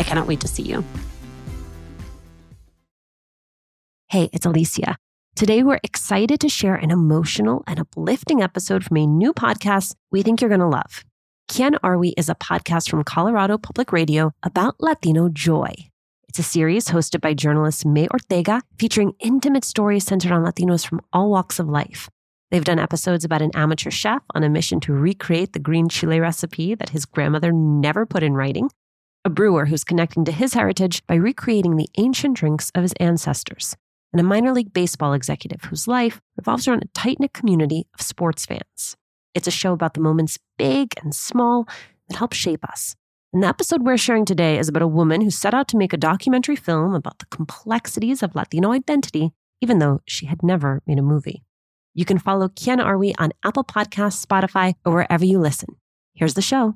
I cannot wait to see you. Hey, it's Alicia. Today, we're excited to share an emotional and uplifting episode from a new podcast we think you're going to love. Quién Are We is a podcast from Colorado Public Radio about Latino joy. It's a series hosted by journalist May Ortega, featuring intimate stories centered on Latinos from all walks of life. They've done episodes about an amateur chef on a mission to recreate the green chile recipe that his grandmother never put in writing, a brewer who's connecting to his heritage by recreating the ancient drinks of his ancestors, and a minor league baseball executive whose life revolves around a tight knit community of sports fans. It's a show about the moments big and small that help shape us. And the episode we're sharing today is about a woman who set out to make a documentary film about the complexities of Latino identity, even though she had never made a movie. You can follow Quién Are We on Apple Podcasts, Spotify, or wherever you listen. Here's the show.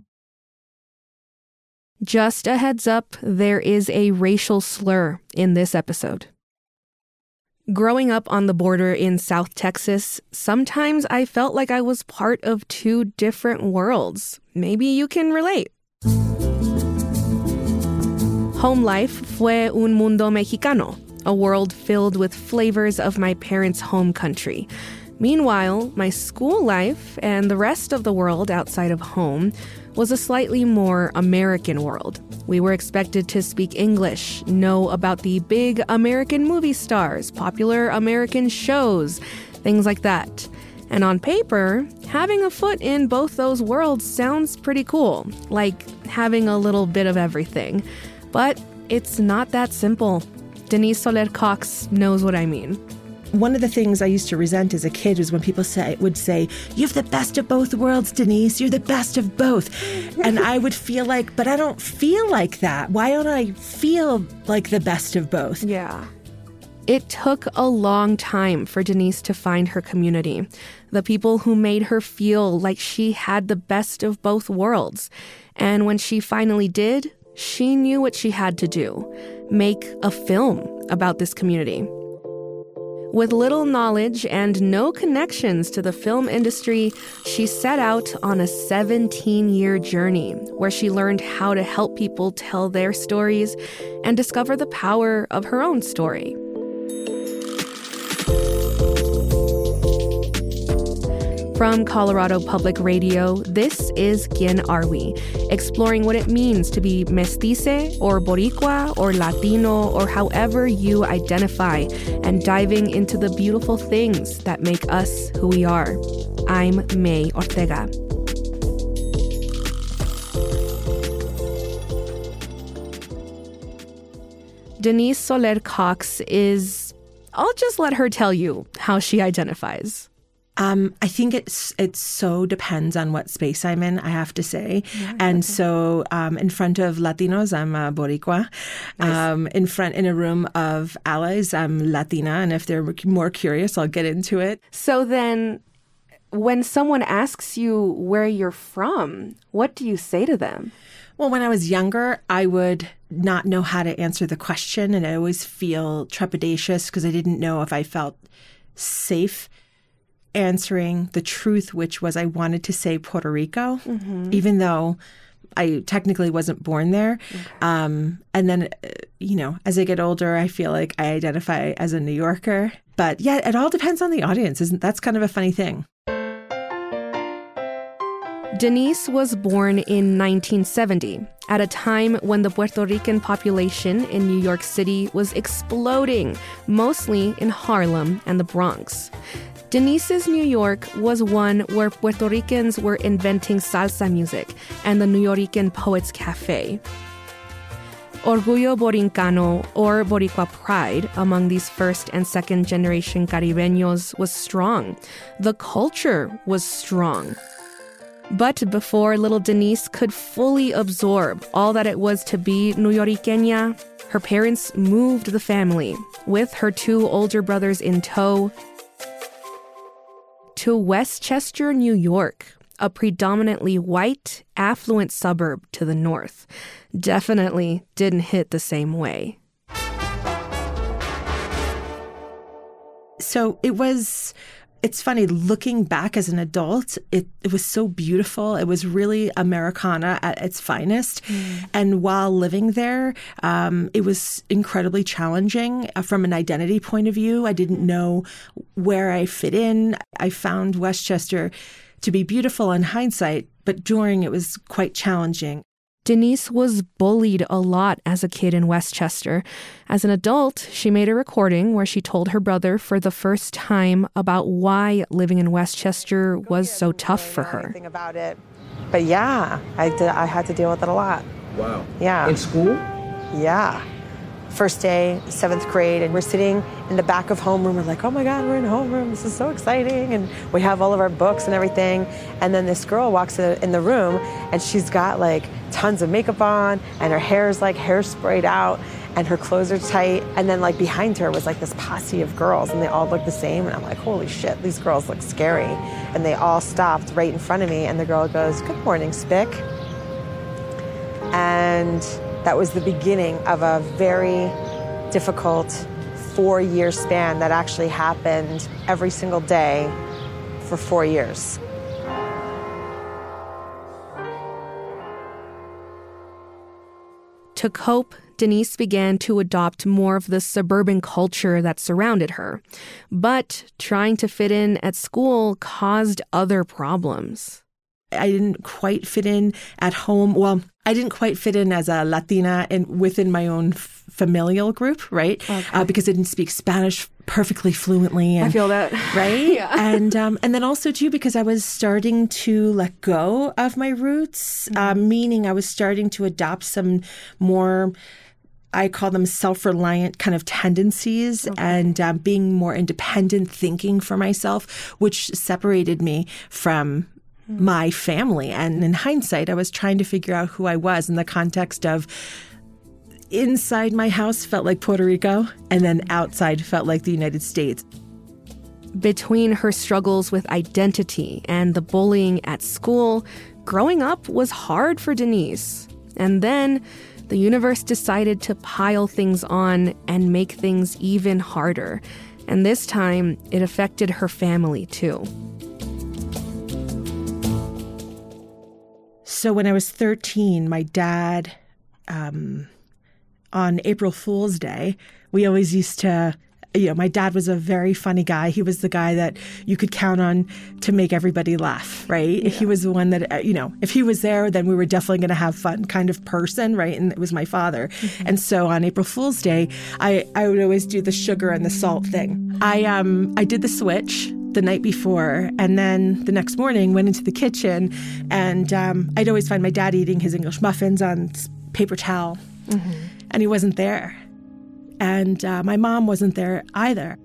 Just a heads up, there is a racial slur in this episode. Growing up on the border in South Texas, sometimes I felt like I was part of two different worlds. Maybe you can relate. Home life fue un mundo mexicano, a world filled with flavors of my parents' home country. Meanwhile, my school life and the rest of the world outside of home was a slightly more American world. We were expected to speak English, know about the big American movie stars, popular American shows, things like that. And on paper, having a foot in both those worlds sounds pretty cool, like having a little bit of everything. But it's not that simple. Denise Soler Cox knows what I mean. One of the things I used to resent as a kid was when people say would say, "You have the best of both worlds, Denise. You're the best of both," and I would feel like, "But I don't feel like that. Why don't I feel like the best of both?" Yeah. It took a long time for Denise to find her community, the people who made her feel like she had the best of both worlds. And when she finally did, she knew what she had to do make a film about this community. With little knowledge and no connections to the film industry, she set out on a 17 year journey where she learned how to help people tell their stories and discover the power of her own story. From Colorado Public Radio, this is Quién Are We, exploring what it means to be mestice or boricua or Latino or however you identify, and diving into the beautiful things that make us who we are. I'm May Ortega. Denise Soler Cox is, I'll just let her tell you how she identifies. Um, I think it's it so depends on what space I'm in. I have to say, yeah, and okay. so um, in front of Latinos, I'm a Boricua. Nice. Um, in front in a room of allies, I'm Latina, and if they're more curious, I'll get into it. So then, when someone asks you where you're from, what do you say to them? Well, when I was younger, I would not know how to answer the question, and I always feel trepidatious because I didn't know if I felt safe answering the truth, which was I wanted to say Puerto Rico, mm-hmm. even though I technically wasn't born there. Okay. Um, and then, uh, you know, as I get older, I feel like I identify as a New Yorker. But yeah, it all depends on the audience. Isn't that's kind of a funny thing? Denise was born in 1970, at a time when the Puerto Rican population in New York City was exploding, mostly in Harlem and the Bronx. Denise's New York was one where Puerto Ricans were inventing salsa music and the New Nuyorican Poets Cafe. Orgullo Borincano, or Boricua pride, among these first and second generation Caribeños was strong. The culture was strong. But before little Denise could fully absorb all that it was to be New Nuyoriqueña, her parents moved the family, with her two older brothers in tow, to Westchester, New York, a predominantly white, affluent suburb to the north. Definitely didn't hit the same way. So it was it's funny looking back as an adult it, it was so beautiful. It was really americana at its finest. Mm. and while living there um, it was incredibly challenging uh, from an identity point of view. I didn't know where i fit in. I found westchester to be beautiful in hindsight but during it was quite challenging Denise was bullied a lot as a kid in Westchester. As an adult, she made a recording where she told her brother for the first time about why living in Westchester was so tough for her. About it. But yeah, I, did, I had to deal with it a lot. Wow. Yeah. In school? Yeah first day, seventh grade, and we're sitting in the back of homeroom. We're like, oh my God, we're in homeroom. This is so exciting. And we have all of our books and everything. And then this girl walks in the room and she's got like tons of makeup on and her hair is like hairsprayed out and her clothes are tight. And then like behind her was like this posse of girls and they all looked the same. And I'm like, holy shit, these girls look scary. And they all stopped right in front of me. And the girl goes, good morning, Spick. And that was the beginning of a very difficult four year span that actually happened every single day for four years. To cope, Denise began to adopt more of the suburban culture that surrounded her. But trying to fit in at school caused other problems. I didn't quite fit in at home. Well, I didn't quite fit in as a Latina and within my own familial group, right? Okay. Uh, because I didn't speak Spanish perfectly fluently. And, I feel that, right? yeah. And um, and then also too because I was starting to let go of my roots, mm-hmm. uh, meaning I was starting to adopt some more. I call them self reliant kind of tendencies okay. and uh, being more independent thinking for myself, which separated me from Mm. my family. And in hindsight, I was trying to figure out who I was in the context of inside my house felt like Puerto Rico, and then outside felt like the United States. Between her struggles with identity and the bullying at school, growing up was hard for Denise. And then the universe decided to pile things on and make things even harder. And this time, it affected her family too. So when I was 13, my dad, um, on April Fool's Day, we always used to you know, my dad was a very funny guy. He was the guy that you could count on to make everybody laugh, right? Yeah. He was the one that, uh, you know, if he was there, then we were definitely going to have fun kind of person, right? And it was my father. Mm-hmm. And so on April Fool's Day, I, I would always do the sugar and the salt thing. I, um, I did the switch the night before. And then the next morning went into the kitchen and um, I'd always find my dad eating his English muffins on paper towel. Mm-hmm. And he wasn't there. And uh, my mom wasn't there either.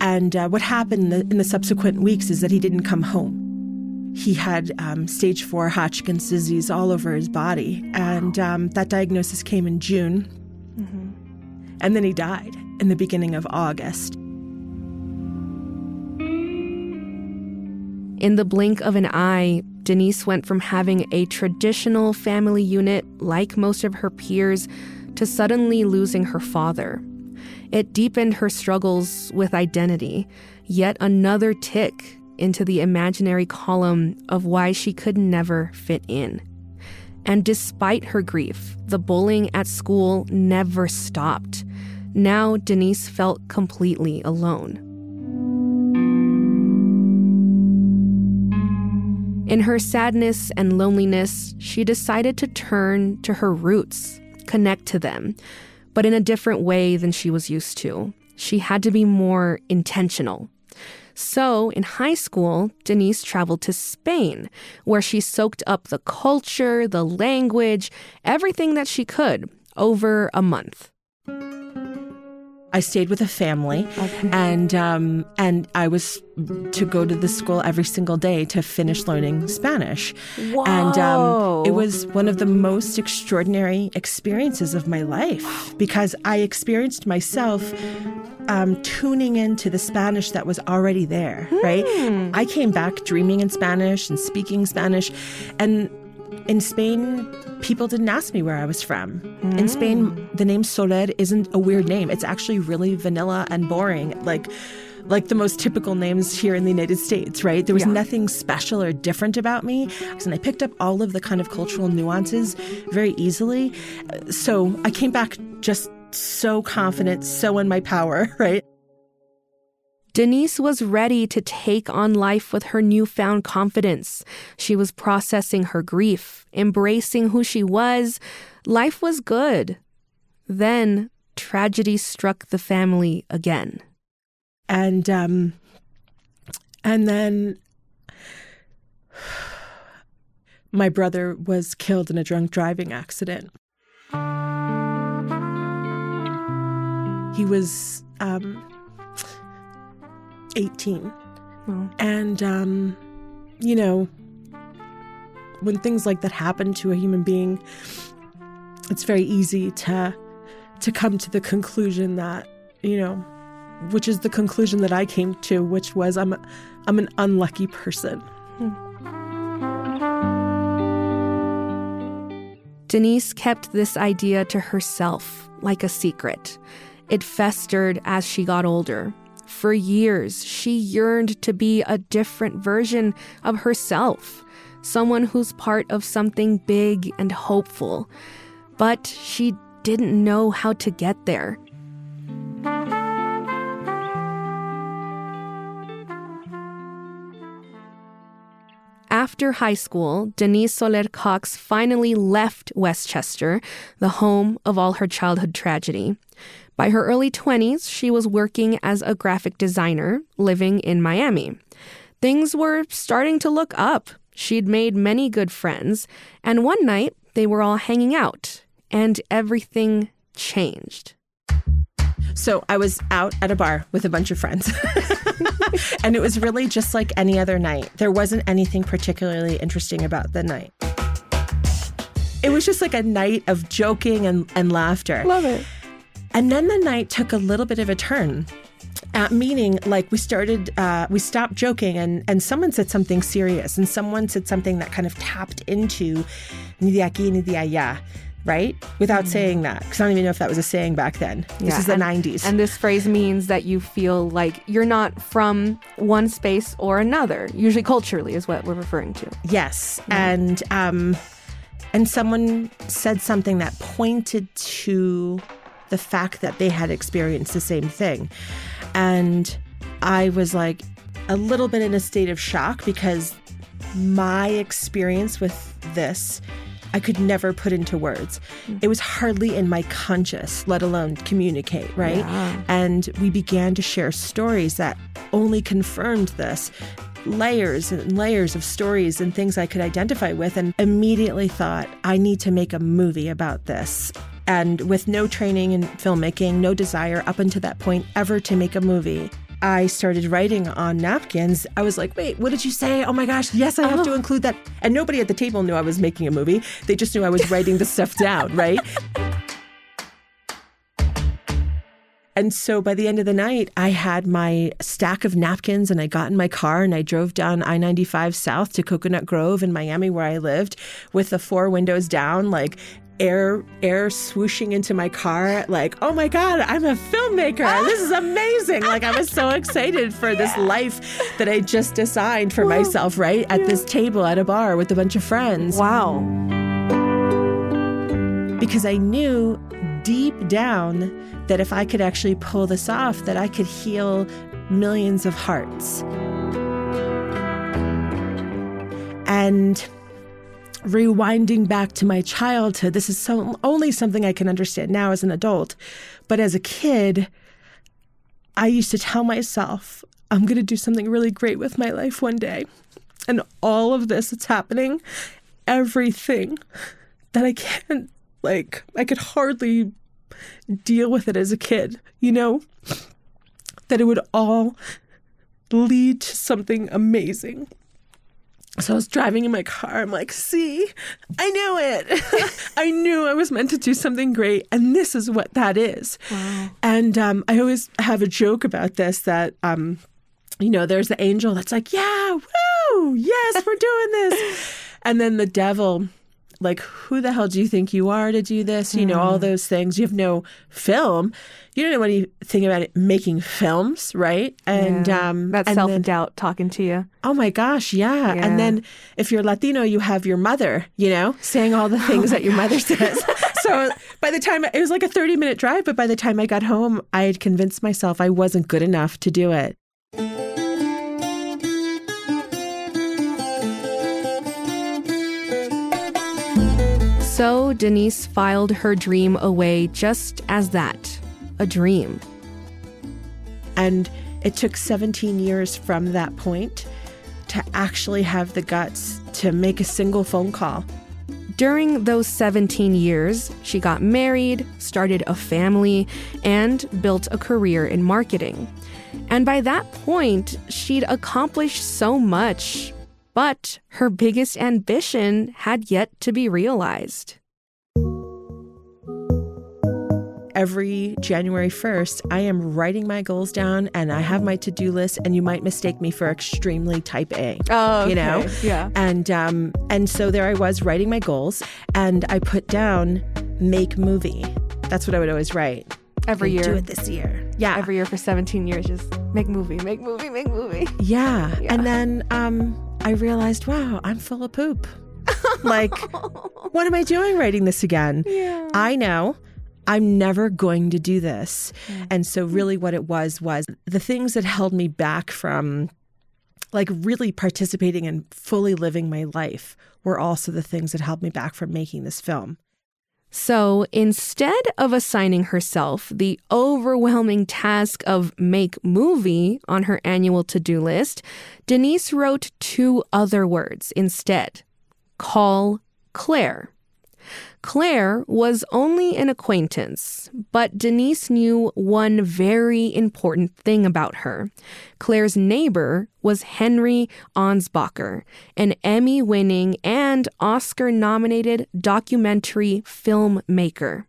And uh, what happened in the, in the, subsequent weeks is that he didn't come home. He had um, stage four Hodgkin's disease all over his body. And um, that diagnosis came in June. Mm-hmm. And then he died in the beginning of August. In the blink of an eye, Denise went from having a traditional family unit like most of her peers to suddenly losing her father. It deepened her struggles with identity, yet another tick into the imaginary column of why she could never fit in. And despite her grief, the bullying at school never stopped. Now Denise felt completely alone. In her sadness and loneliness, she decided to turn to her roots, connect to them, but in a different way than she was used to. She had to be more intentional. So, in high school, Denise traveled to Spain, where she soaked up the culture, the language, everything that she could over a month. I stayed with a family, okay. and um, and I was to go to the school every single day to finish learning Spanish. Whoa. And um, it was one of the most extraordinary experiences of my life because I experienced myself um, tuning into the Spanish that was already there. Right, hmm. I came back dreaming in Spanish and speaking Spanish, and in Spain, people didn't ask me where I was from. Mm. In Spain, the name Soler isn't a weird name. It's actually really vanilla and boring. Like like the most typical names here in the United States, right? There was yeah. nothing special or different about me. And I picked up all of the kind of cultural nuances very easily. So I came back just so confident, so in my power, right? Denise was ready to take on life with her newfound confidence. She was processing her grief, embracing who she was. Life was good. Then tragedy struck the family again. And um and then my brother was killed in a drunk driving accident. He was um 18. And, um, you know, when things like that happen to a human being, it's very easy to to come to the conclusion that, you know, which is the conclusion that I came to, which was I'm I'm an unlucky person. Denise kept this idea to herself like a secret. It festered as she got older. For years, she yearned to be a different version of herself, someone who's part of something big and hopeful. But she didn't know how to get there. After high school, Denise Soler Cox finally left Westchester, the home of all her childhood tragedy. By her early 20s, she was working as a graphic designer, living in Miami. Things were starting to look up. She'd made many good friends, and one night they were all hanging out, and everything changed. So I was out at a bar with a bunch of friends. and it was really just like any other night. There wasn't anything particularly interesting about the night. It was just like a night of joking and, and laughter. Love it. And then the night took a little bit of a turn. Uh, meaning, like we started, uh, we stopped joking, and and someone said something serious, and someone said something that kind of tapped into ni de aquí ni de right? Without mm. saying that, because I don't even know if that was a saying back then. This yeah, is the and, 90s. And this phrase means that you feel like you're not from one space or another. Usually, culturally, is what we're referring to. Yes, mm. and um, and someone said something that pointed to the fact that they had experienced the same thing. And I was like a little bit in a state of shock because my experience with this I could never put into words. Hmm. It was hardly in my conscious, let alone communicate, right? Yeah. And we began to share stories that only confirmed this layers and layers of stories and things I could identify with, and immediately thought, I need to make a movie about this and with no training in filmmaking, no desire up until that point ever to make a movie, I started writing on napkins, I was like, wait, what did you say? Oh my gosh, yes, I have to oh. include that. And nobody at the table knew I was making a movie. They just knew I was writing the stuff down, right? And so by the end of the night, I had my stack of napkins and I got in my car and I drove down I 95 South to Coconut Grove in Miami, where I lived, with the four windows down, like air air swooshing into my car like oh my god i'm a filmmaker. This is amazing. Like i was so excited for this life that i just designed for myself right at this table at a bar with a bunch of friends. Wow. because i knew deep down that if i could actually pull this off that i could heal millions of hearts. And rewinding back to my childhood, this is so, only something I can understand now as an adult. But as a kid, I used to tell myself, I'm going to do something really great with my life one day. And all of this that's happening, everything that I can't, like, I could hardly deal with it as a kid, you know? That it would all lead to something amazing. So I was driving in my car. I'm like, see, I knew it. I knew I was meant to do something great. And this is what that is. And um, I always have a joke about this that, um, you know, there's the angel that's like, yeah, woo, yes, we're doing this. and then the devil, like, who the hell do you think you are to do this? You know, all those things. You have no film. You don't know anything about it, making films, right? And Yeah. um, that and self then- doubt talking to you. Oh my gosh, yeah. Yeah. And then if you're Latino, you have your mother, you know, saying all the Oh things that your mother says. so by the time it was like a 30 minute drive, but by the time I got home, I had convinced myself I wasn't good enough to do it. So Denise filed her dream away just as that a dream. And it took 17 years from that point to actually have the guts to make a single phone call. During those 17 years, she got married, started a family, and built a career in marketing. And by that point, she'd accomplished so much, but her biggest ambition had yet to be realized. every January 1st, I am writing my goals down and I have my to do list, and you might mistake me for extremely type A. Oh, You know? Yeah. And um, and so there I was writing my goals, and I put down make movie. That's what I would always write. Every year. Do it this year. Yeah. Every year for 17 years, just make movie, make movie, make movie. Yeah. Yeah. And then um, I realized, wow, I'm full of poop. like, what am I doing writing this again? Yeah. I know I'm never going to do this. And so, really, what it was was the things that held me back from like really participating and fully living my life were also the things that held me back from making this film. So instead of assigning herself the overwhelming task of make movie on her annual to do list, Denise wrote two other words instead call Claire. Claire was only an acquaintance, but Denise knew one very important thing about her. Claire's neighbor was Henry Ansbacher, an Emmy winning and Oscar nominated documentary filmmaker.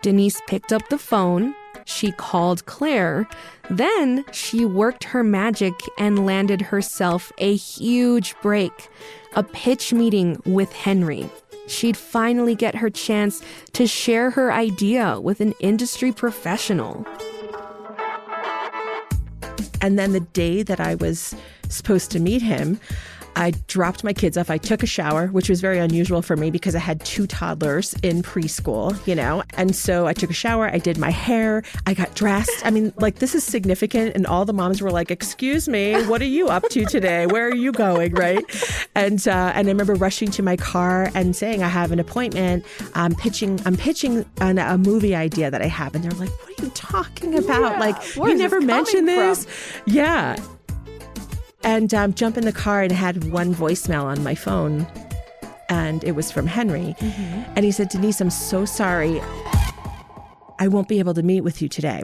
Denise picked up the phone. She called Claire. Then she worked her magic and landed herself a huge break a pitch meeting with Henry. She'd finally get her chance to share her idea with an industry professional. And then the day that I was supposed to meet him, I dropped my kids off. I took a shower, which was very unusual for me because I had two toddlers in preschool, you know? And so I took a shower, I did my hair, I got dressed. I mean, like, this is significant. And all the moms were like, Excuse me, what are you up to today? Where are you going? Right. And, uh, and I remember rushing to my car and saying, I have an appointment. I'm pitching, I'm pitching an, a movie idea that I have. And they're like, What are you talking about? Yeah, like, you never mentioned this. Yeah. And um, jump in the car and had one voicemail on my phone. And it was from Henry. And he said, Denise, I'm so sorry. I won't be able to meet with you today.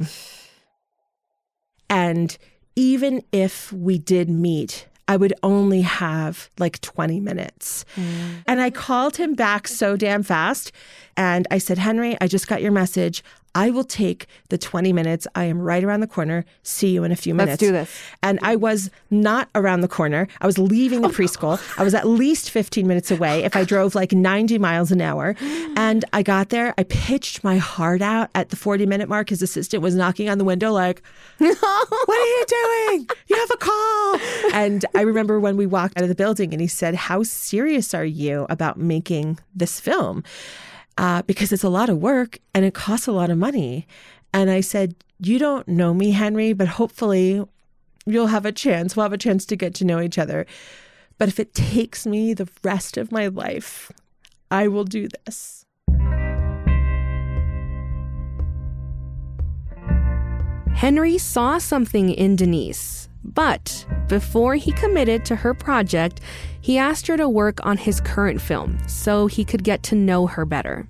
And even if we did meet, I would only have like 20 minutes. Mm. And I called him back so damn fast. And I said, Henry, I just got your message. I will take the 20 minutes. I am right around the corner. See you in a few minutes. Let's do this. And I was not around the corner. I was leaving the preschool. I was at least 15 minutes away if I drove like 90 miles an hour. And I got there. I pitched my heart out at the 40 minute mark. His assistant was knocking on the window, like, What are you doing? You have a call. And I remember when we walked out of the building and he said, How serious are you about making this film? Uh, because it's a lot of work and it costs a lot of money. And I said, You don't know me, Henry, but hopefully you'll have a chance. We'll have a chance to get to know each other. But if it takes me the rest of my life, I will do this. Henry saw something in Denise, but before he committed to her project, he asked her to work on his current film so he could get to know her better.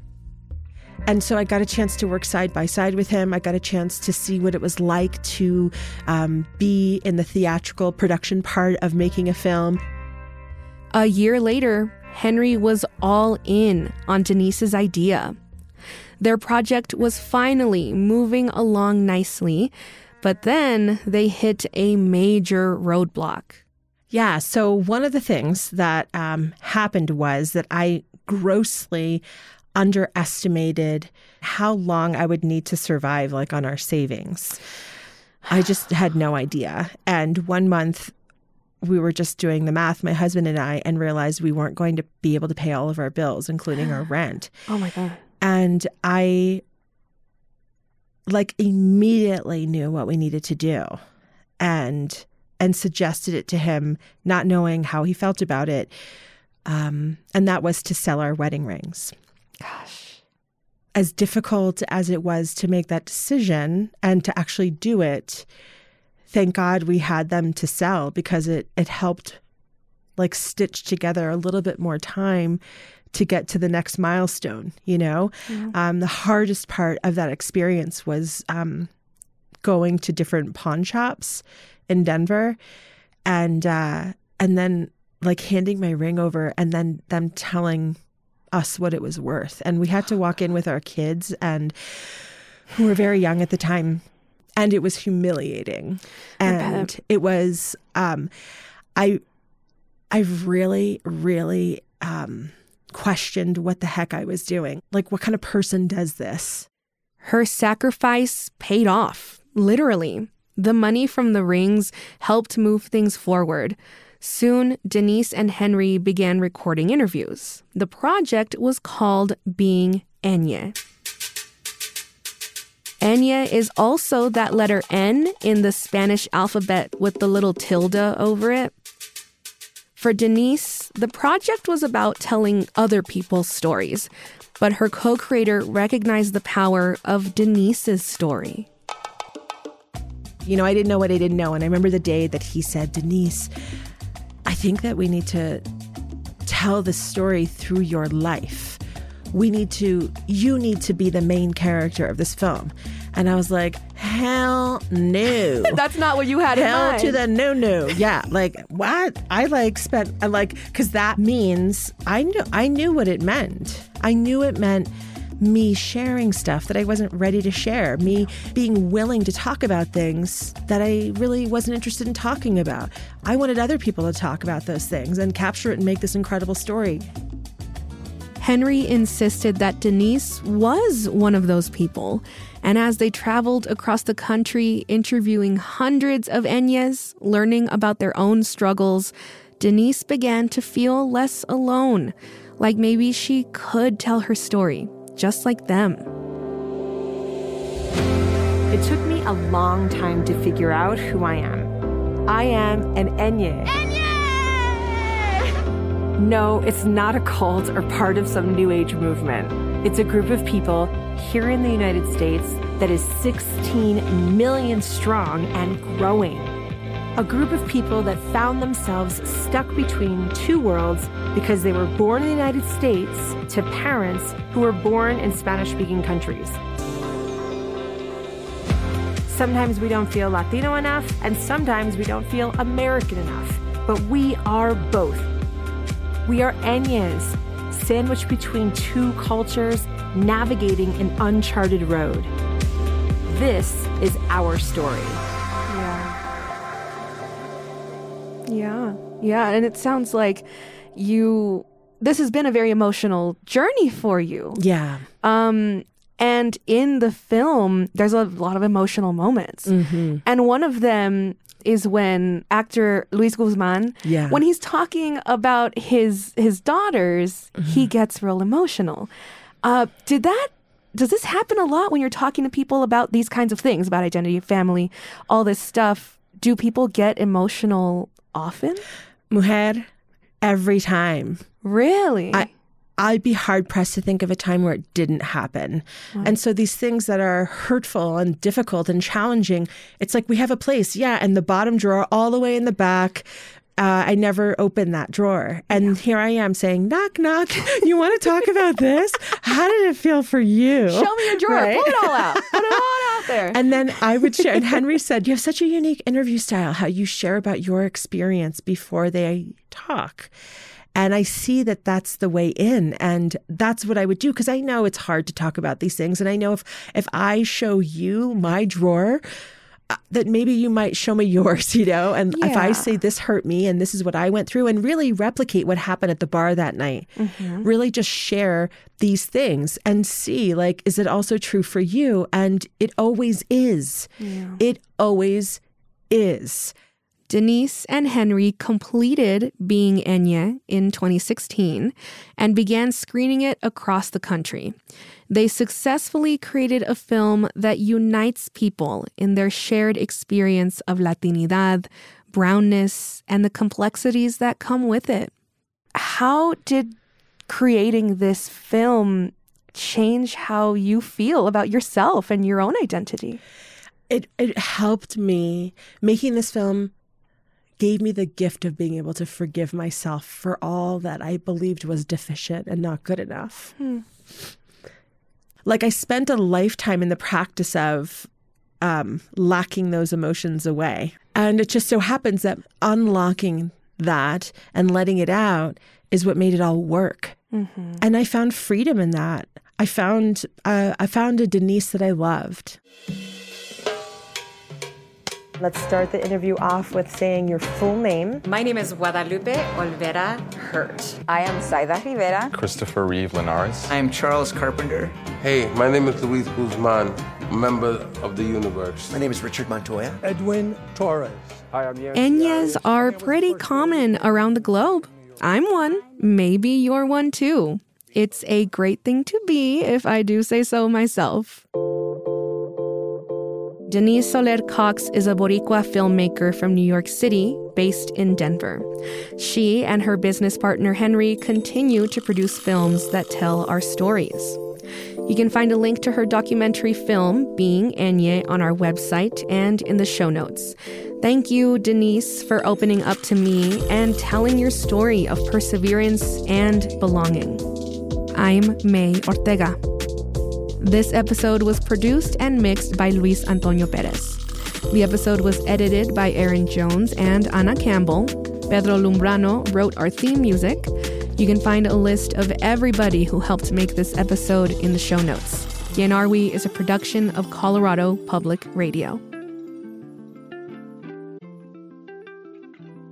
And so I got a chance to work side by side with him. I got a chance to see what it was like to um, be in the theatrical production part of making a film. A year later, Henry was all in on Denise's idea. Their project was finally moving along nicely, but then they hit a major roadblock. Yeah. So one of the things that um, happened was that I grossly underestimated how long I would need to survive, like on our savings. I just had no idea. And one month, we were just doing the math, my husband and I, and realized we weren't going to be able to pay all of our bills, including our rent. Oh my God. And I like immediately knew what we needed to do. And and suggested it to him, not knowing how he felt about it. Um, and that was to sell our wedding rings. Gosh. As difficult as it was to make that decision and to actually do it, thank God we had them to sell because it, it helped like stitch together a little bit more time to get to the next milestone, you know? Um, the hardest part of that experience was um, going to different pawn shops in Denver, and uh, and then like handing my ring over, and then them telling us what it was worth, and we had to walk in with our kids, and who were very young at the time, and it was humiliating, and it was um, I I really really um, questioned what the heck I was doing, like what kind of person does this. Her sacrifice paid off, literally. The money from the rings helped move things forward. Soon, Denise and Henry began recording interviews. The project was called Being Eñye. Enye is also that letter N in the Spanish alphabet with the little tilde over it. For Denise, the project was about telling other people's stories, but her co creator recognized the power of Denise's story. You know, I didn't know what I didn't know. And I remember the day that he said, Denise, I think that we need to tell the story through your life. We need to, you need to be the main character of this film. And I was like, hell no. That's not what you had hell to the no no. Yeah, like what? I like spent I like because that means I knew I knew what it meant. I knew it meant me sharing stuff that I wasn't ready to share, me being willing to talk about things that I really wasn't interested in talking about. I wanted other people to talk about those things and capture it and make this incredible story. Henry insisted that Denise was one of those people. And as they traveled across the country, interviewing hundreds of Enyes, learning about their own struggles, Denise began to feel less alone, like maybe she could tell her story just like them. It took me a long time to figure out who I am. I am an Enye. Enye! No, it's not a cult or part of some new age movement. It's a group of people here in the United States that is 16 million strong and growing a group of people that found themselves stuck between two worlds because they were born in the United States to parents who were born in Spanish speaking countries. Sometimes we don't feel Latino enough, and sometimes we don't feel American enough. But we are both. We are Enyes, sandwiched between two cultures, navigating an uncharted road. This is our story. Yeah. Yeah. Yeah. And it sounds like you, this has been a very emotional journey for you. Yeah. Um, and in the film, there's a lot of emotional moments. Mm-hmm. And one of them is when actor Luis Guzman, Yeah. when he's talking about his his daughters, he Mm-hmm. gets real emotional. Uh, did that? Does this happen a lot when you're talking to people about these kinds of things, about identity, family, all this stuff? Do people get emotional often? Mujer, every time. Really? I, I'd be hard pressed to think of a time where it didn't happen. And so these things that are hurtful and difficult and challenging, it's like we have a place, yeah, and the bottom drawer all the way in the back. Uh, I never opened that drawer. And here I am saying, knock, knock. You want to talk about this? How did it feel for you? Show me your drawer. Right? Pull it all out. Put it all out there. And then I would share, and Henry said, You have such a unique interview style, how you share about your experience before they talk. And I see that that's the way in. And that's what I would do because I know it's hard to talk about these things. And I know if, if I show you my drawer, uh, that maybe you might show me yours, you know? And if I say this hurt me and this is what I went through and really replicate what happened at the bar that night, really just share these things and see, like, is it also true for you? And it always is. It always is. Denise and Henry completed Being Eñye in 2016 and began screening it across the country. They successfully created a film that unites people in their shared experience of Latinidad, brownness, and the complexities that come with it. How did creating this film change how you feel about yourself and your own identity? It, it helped me. Making this film gave me the gift of being able to forgive myself for all that I believed was deficient and not good enough. Like I spent a lifetime in the practice of um, locking those emotions away. And it just so happens that unlocking that and letting it out is what made it all work. And I found freedom in that. I found uh, I found a Denise that I loved. Let's start the interview off with saying your full name. My name is Guadalupe Olvera Hurt. I am Saida Rivera. Christopher Reeve Linares. I am Charles Carpenter. Hey, my name is Luis Guzman, member of the universe. My name is Richard Montoya. Edwin Torres. Hi, I'm Yen. Enyas are pretty common around the globe. I'm one. Maybe you're one too. It's a great thing to be, if I do say so myself. Denise Soler Cox is a Boricua filmmaker from New York City, based in Denver. She and her business partner Henry continue to produce films that tell our stories. You can find a link to her documentary film, Being Eñye, on our website and in the show notes. Thank you, Denise, for opening up to me and telling your story of perseverance and belonging. I'm May Ortega. This episode was produced and mixed by Luis Antonio Perez. The episode was edited by Erin Jones and Ana Campbell. Pedro Lumbrano wrote our theme music. You can find a list of everybody who helped make this episode in the show notes. Quien Are We is a production of Colorado Public Radio.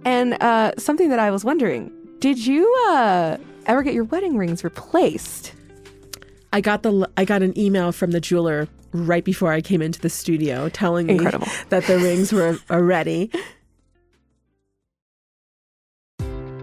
And uh, something that I was wondering did you uh, ever get your wedding rings replaced? I got the I got an email from the jeweler right before I came into the studio telling me that the rings were are ready.